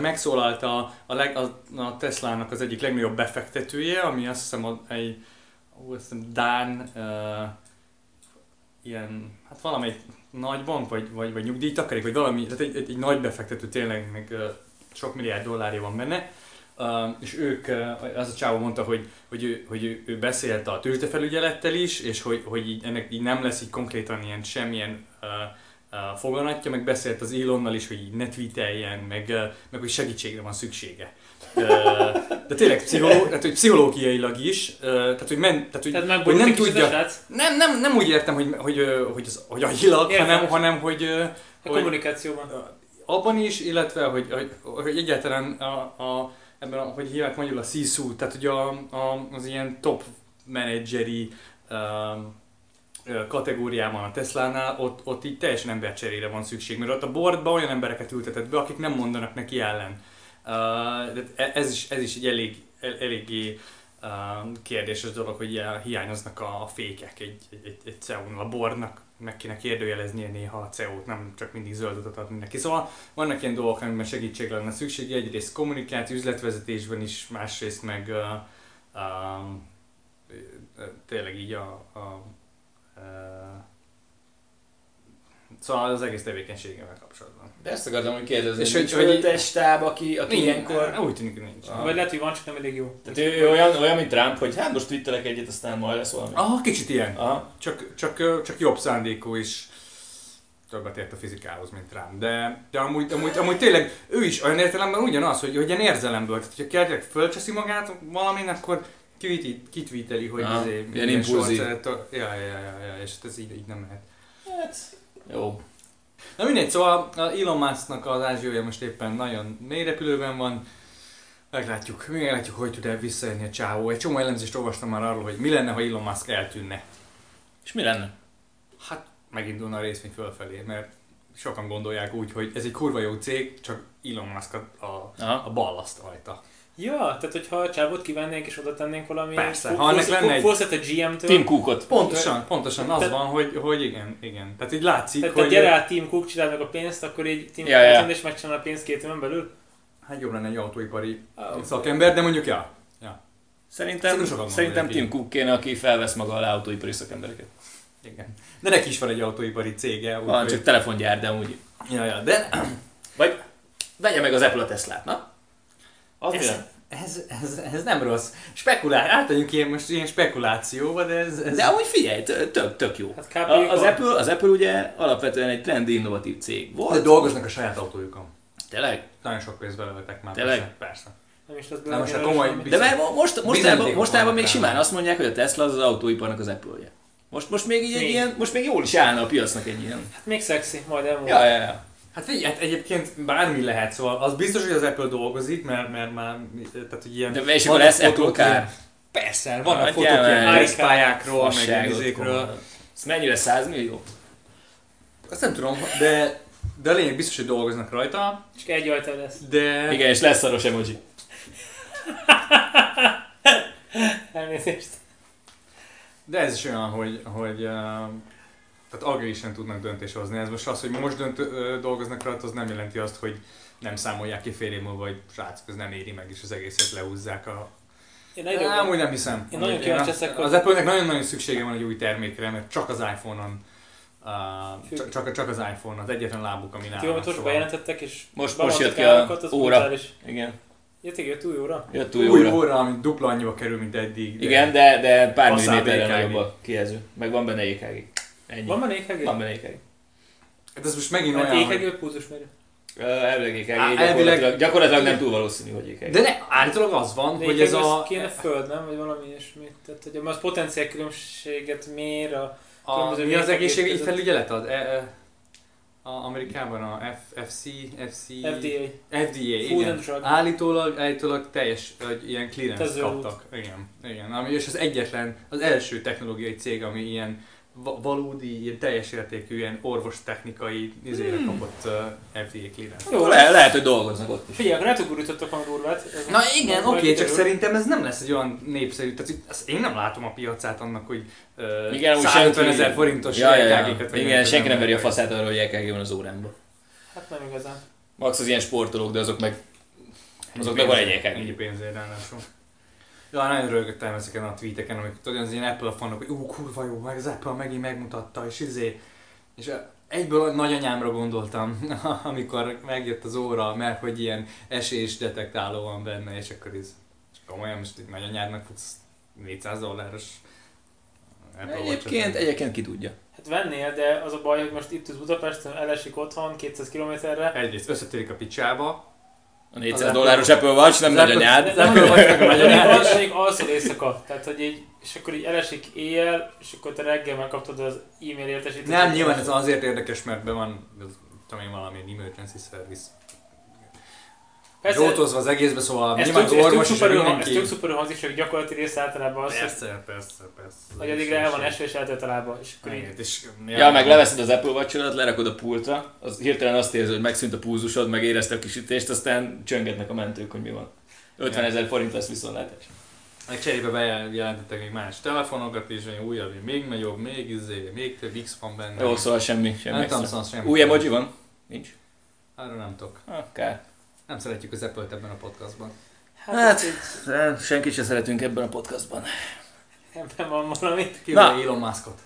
megszólalt a, a, leg, a, a Teslának az egyik legnagyobb befektetője, ami azt hiszem a- egy ó, azt hiszem Dán uh, ilyen, hát valamelyik nagy bank, vagy, vagy, vagy nyugdíjtakarék, vagy valami, tehát egy, egy, egy nagy befektető tényleg, meg uh, sok milliárd dollárja van benne, és ők, az a csávó mondta, hogy, hogy, ő, hogy ő, ő beszélt a tőzsdefelügyelettel is, és hogy, hogy így, ennek így nem lesz így konkrétan ilyen semmilyen uh, uh, foganatja, meg beszélt az Elonnal is, hogy így ne tweeteljen, meg, uh, meg hogy segítségre van szüksége. Uh, de tényleg pszicholó, tehát, hogy pszichológiailag is, uh, tehát hogy, men, tehát, hogy, Tehát hogy nem kicsit a tudja, nem, nem, nem úgy értem, hogy, hogy, hogy, az, hogy agilag, Értem. hanem, hanem hogy, A hogy kommunikációban. abban is, illetve hogy, hogy, hogy egyáltalán a, a, ebben, a, hogy hívják magyarul a C-suite, tehát hogy a, a, az ilyen top menedzseri um, kategóriában a Teslánál, ott, ott így teljesen embercserére van szükség, mert ott a boardba olyan embereket ültetett be, akik nem mondanak neki ellen. Uh, e- ez is, ez is egy elég, el, eléggé uh, kérdéses dolog, hogy hiányoznak a, a fékek egy, egy, egy, CEO-nál. A boardnak meg kéne kérdőjeleznie néha a CEO-t, nem csak mindig zöld utat adni neki. Szóval vannak ilyen dolgok, amiben segítség lenne szükség, egyrészt kommunikáció, üzletvezetésben is, másrészt meg uh, ö, tényleg így a, a uh, szóval az egész tevékenységével kapcsolatban. De ezt akartam, hogy kérdezni, És hogy- hogy, egy stáb, aki, aki ilyenkor... Úgy tűnik, hogy nincs. Ah. Vagy lehet, hogy van, csak nem elég jó. Tehát ő, ő olyan, olyan, mint Trump, hogy hát most twittelek egyet, aztán majd lesz valami. Aha, kicsit ilyen. Aha. Csak, csak, csak jobb szándékú is többet ért a fizikához, mint rám. De, de amúgy, amúgy, amúgy, tényleg ő is olyan értelemben ugyanaz, hogy, hogy ilyen érzelemből. Tehát, hogyha tényleg fölcseszi magát valamin, akkor kitvíteli, hogy Aha, izé, ilyen impulzív. Ja, ja, ja, ja, ja, és ez így, így nem mehet. Hát, jó. Na mindegy, szóval Elon Musknak az ázsiója most éppen nagyon mély repülőben van. Meglátjuk, meglátjuk, hogy tud-e visszajönni a csávó. Egy csomó elemzést olvastam már arról, hogy mi lenne, ha Elon Musk eltűnne. És mi lenne? Hát megindulna a részvény fölfelé, mert sokan gondolják úgy, hogy ez egy kurva jó cég, csak Elon Musk a, a, Aha. a ballaszt rajta. Ja, tehát hogyha a csávot kivennénk és oda tennénk valami... Persze, ha ennek lenne egy- a GM-től. Tim Cookot. Pontosan, pontosan az van, hogy, hogy igen, igen. Tehát így látszik, Tehát, hogy tehát gyere át Tim Cook, csináld meg a pénzt, akkor így Tim Ja, Cook ja. ja. és megcsinál a pénzt két éven belül. hát jobb lenne egy autóipari szakember, de mondjuk ja. Szerintem, Szerintem szerintem Tim Cook kéne, aki felvesz maga alá autóipari szakembereket. Igen. De neki is van egy autóipari cége. Van, úgyhogy- csak telefongyár, de úgy. Ja, ja, de Vagy vegye meg az Apple a Teslát, na? Az mi ez, ez, ez, ez, nem rossz. Spekulál, átadjuk ilyen most ilyen spekulációba, de ez, ez De amúgy figyelj, tök, tök jó. Hát kb. A- Az. Apple, az Apple ugye alapvetően egy trendi innovatív cég de volt. dolgoznak a saját autójukon. Tényleg? Nagyon sok pénzt belevetek már. Tényleg? Persze. persze. Nem is lesz most komoly- semmi. De mert mo- most, mostában, mostában még simán azt mondják, hogy a Tesla az az autóiparnak az Apple-je. Most, most még így egy Még. ilyen, most még jól is állna a piacnak egy ilyen. Hát még szexi, majd elmúlt. Ja, ja, ja. Hát figyelj, hát egyébként bármi lehet, szóval az biztos, hogy az Apple dolgozik, mert, mert már, tehát hogy ilyen... De és akkor lesz Apple ilyen- Persze, vannak Hát fotók ilyen gyere. részpályákról, meg ilyen izékről. Ez mennyire 100 millió? Azt nem tudom, de, de a lényeg biztos, hogy dolgoznak rajta, Csak egy ajtó lesz. de... Igen, és lesz szaros emoji. Elnézést. De ez is olyan, hogy, hogy uh, tehát agrésen tudnak döntés hozni. Ez most az, hogy most dönt, dolgoznak rajta, az nem jelenti azt, hogy nem számolják ki fél év múlva, hogy srácok, ez nem éri meg, és az egészet lehúzzák a... Én Egyre... Nem, úgy nem hiszem. Én nagyon kíváncsi leszek, Az Apple-nek nagyon-nagyon szüksége van egy új termékre, mert csak az iPhone-on Uh, csak, csak, csak az iPhone, az egyetlen lábuk, ami nálam. Ti amit most szóval- bejelentettek, és Most- most jött ki a óra. Igen. Jött, jött új óra? Jött Új, új óra. óra, ami dupla annyiba kerül, mint eddig. Igen, de, de pár milliméterre nagyobb a kijelző. Meg van benne EKG. Ennyi. Van benne EKG? Van benne EKG. Hát ez most megint Mert olyan, EKG hogy... vagy pulzusmérő? Ö, Elvileg gyakorlatilag, elvileg- gyakorlatilag nem túl valószínű, hogy EKG. De ne, állítólag az van, De hogy ez az a... kéne föld, nem? Vagy valami ilyesmi. Tehát, hogy az potenciál különbséget mér a... a mi az egészségügyi között. felügyelet ad? E, e, a Amerikában a F, FC, FC... FDA. FDA, Food igen. Állítólag, állítólag teljes, hogy ilyen clearance kaptak. Igen, igen. Ami, és az egyetlen, az első technológiai cég, ami ilyen valódi, ilyen teljes értékű, ilyen orvostechnikai izére Hmm. kapott uh, FDA clearance. Jó, le, lehet, hogy dolgoznak ott is. Figyelj, akkor lehet, hogy gurítottak valami durvát. Na igen, oké, csak kiderül. szerintem ez nem lesz egy olyan népszerű, tehát hogy azt én nem látom a piacát annak, hogy uh, Igen, úgy 150 senki- ezer forintos ja, ja, Igen, az senki nem veri a faszát arra, hogy EKG van az órámban. Hát nem igazán. Max az ilyen sportolók, de azok meg... Azoknak van egy EKG. Ennyi pénzért ráadásul. Ja, nagyon rögöttem ezeken a tweeteken, amik tudod, az ilyen Apple fanok, hogy ú, kurva jó, meg az Apple megint megmutatta, és izé. És egyből a nagyanyámra gondoltam, amikor megjött az óra, mert hogy ilyen esés detektáló van benne, és akkor ez és komolyan most egy nagyanyádnak futsz 400 dolláros. Egyébként, egyébként ki tudja. Hát vennél, de az a baj, hogy most itt az Budapesten, elesik otthon 200 kilométerre. Egyrészt összetörik a picsába, A 400 Az dolláros Apple Watch nem nagy anyád. Nem nem olyan vagy meg a De még nagyanyád az még alszol éjszaka. Tehát, hogy így, és akkor így elesik éjjel, és akkor te reggel megkaptad az e-mail értesítést. Nem, nyilván ez azért érdekes, mert be van, tudom én, valami emergency service. Persze, Drótozva az egészbe, szóval ez nyilván tök, az ez tök orvos szuperül, hang- ez mindenki... tök szuperül hangzik, csak gyakorlati rész általában az, hogy Persze, persze, persze. hogy addigra el van esve és eltölt a lába. És akkor így, és, Ja, meg leveszed az Apple watch lerakod a pultra, az hirtelen azt érzed, hogy megszűnt a púzusod, meg érezte a kisütést, aztán csöngetnek a mentők, hogy mi van. 50 ezer forint lesz viszontlátás. Meg cserébe bejelentettek még más telefonokat is, hogy újabb, még nagyobb, még izé, még több X van benne. Jó, szóval semmi, semmi nem tudom, szóval semmi. Új emoji van? Nincs? Arra nem tudok. Ah, kár. Nem szeretjük az Apple-t ebben a podcastban. hát, Hát. hát így, Senkit se szeretünk ebben a podcastban. ebben van valami. Na. Elon Muskot.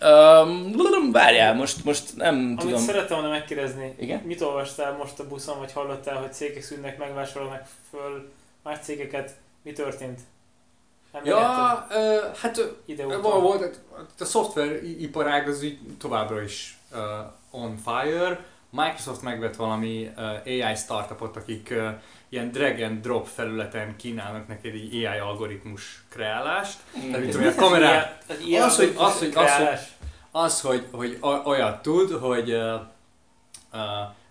Um, várjál, most, most nem Amit tudom. szerettem volna megkérdezni, Igen? mit olvastál most a buszon, vagy hallottál, hogy cégek szűnnek, megvásárolnak föl más cégeket, mi történt? Nem Ja, ö, hát ide volt, a szoftveriparág az így továbbra is uh, on fire. Microsoft megvett valami AI startupot, akik ilyen drag and drop felületen kínálnak neked egy AI algoritmus kreálást. Tehát, mint a kamerát, Az, hogy- az, hogy- az, hogy- az, hogy, hogy olyat tud, hogy uh, uh,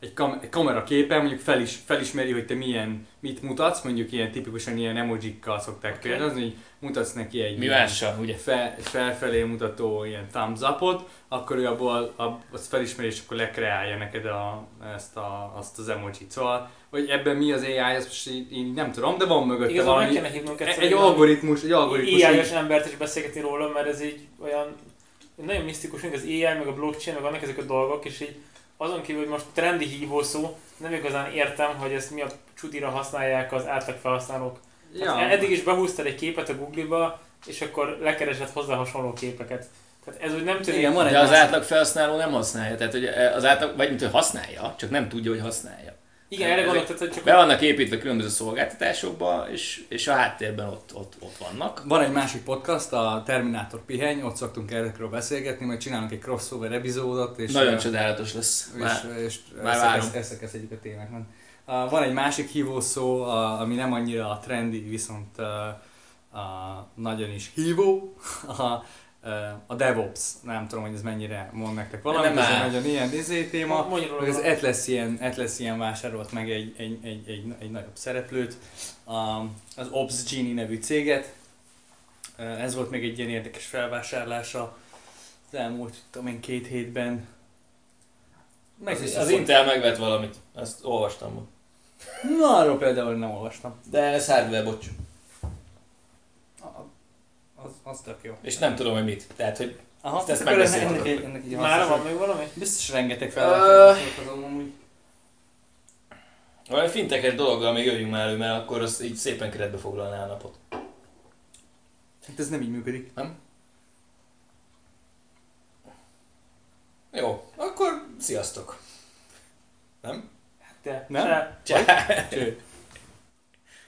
egy, kam- egy kamera képen mondjuk felis, felismeri, hogy te milyen, mit mutatsz, mondjuk ilyen tipikusan ilyen emojikkal szokták okay. példázni, hogy mutatsz neki egy Mi mással, ugye? fel, felfelé mutató ilyen thumbs upot, akkor ő abból azt felismeri, és akkor lekreálja neked a, ezt a, azt az emojit. Szóval, hogy ebben mi az AI, ezt most így, így nem tudom, de van mögötte Igazából meg valami, kéne hívnunk egy, egyszer egy algoritmus, egy algoritmus. AI-os embert is beszélgetni róla, mert ez így olyan nagyon misztikus, mint az AI, meg a blockchain, meg vannak ezek a dolgok, és így azon kívül, hogy most trendi hívószó, nem igazán értem, hogy ezt mi a csudira használják az átlag felhasználók. Ja. Hát eddig is behúztad egy képet a Google-ba, és akkor lekeresed hozzá hasonló képeket. Tehát ez úgy nem tűnik. Igen, van egy De az átlag felhasználó nem használja, tehát hogy az átlag, vagy mint hogy használja, csak nem tudja, hogy használja. Igen, erre gondoltad, hogy csak Be vannak építve különböző szolgáltatásokba, és, és a háttérben ott, ott, ott vannak. Van egy másik podcast, a Terminátor Piheny, ott szoktunk ezekről beszélgetni, majd csinálunk egy crossover epizódot, és, Nagyon csodálatos lesz. Már, és, és már várom. ezek a témáknak. Uh, van egy másik hívószó, a, ami nem annyira trendy, viszont uh, uh, nagyon is hívó. A, Ö, A DevOps, nem tudom, hogy ez mennyire mond nektek valamit, ez egy nagyon ilyen izé téma. Meg az valamit. Atlas ilyen, Atlas ilyen vásárolt meg egy, egy, egy, egy, egy nagyobb szereplőt, az Ops Genie nevű céget. Ez volt még egy ilyen érdekes felvásárlása az elmúlt, tudom én, két hétben. Meg Az, az Intel megvett valamit, azt olvastam. Na, arról például nem olvastam. De ez hardware, bocs. Az, az tök jó. És nem tudom, hogy mit. Tehát, hogy Aha, Ezt- ezt megbeszéltük. ennek, egy- ennek egy Már van még valami? Biztos rengeteg felvásárlásokat azon amúgy. valami fintekes dologgal még jöjjünk már elő, mert akkor az így szépen keretbe foglalná a napot. Hát ez nem így működik. Jó, akkor sziasztok. Nem? Te. Nem? Se. Csá. Cső.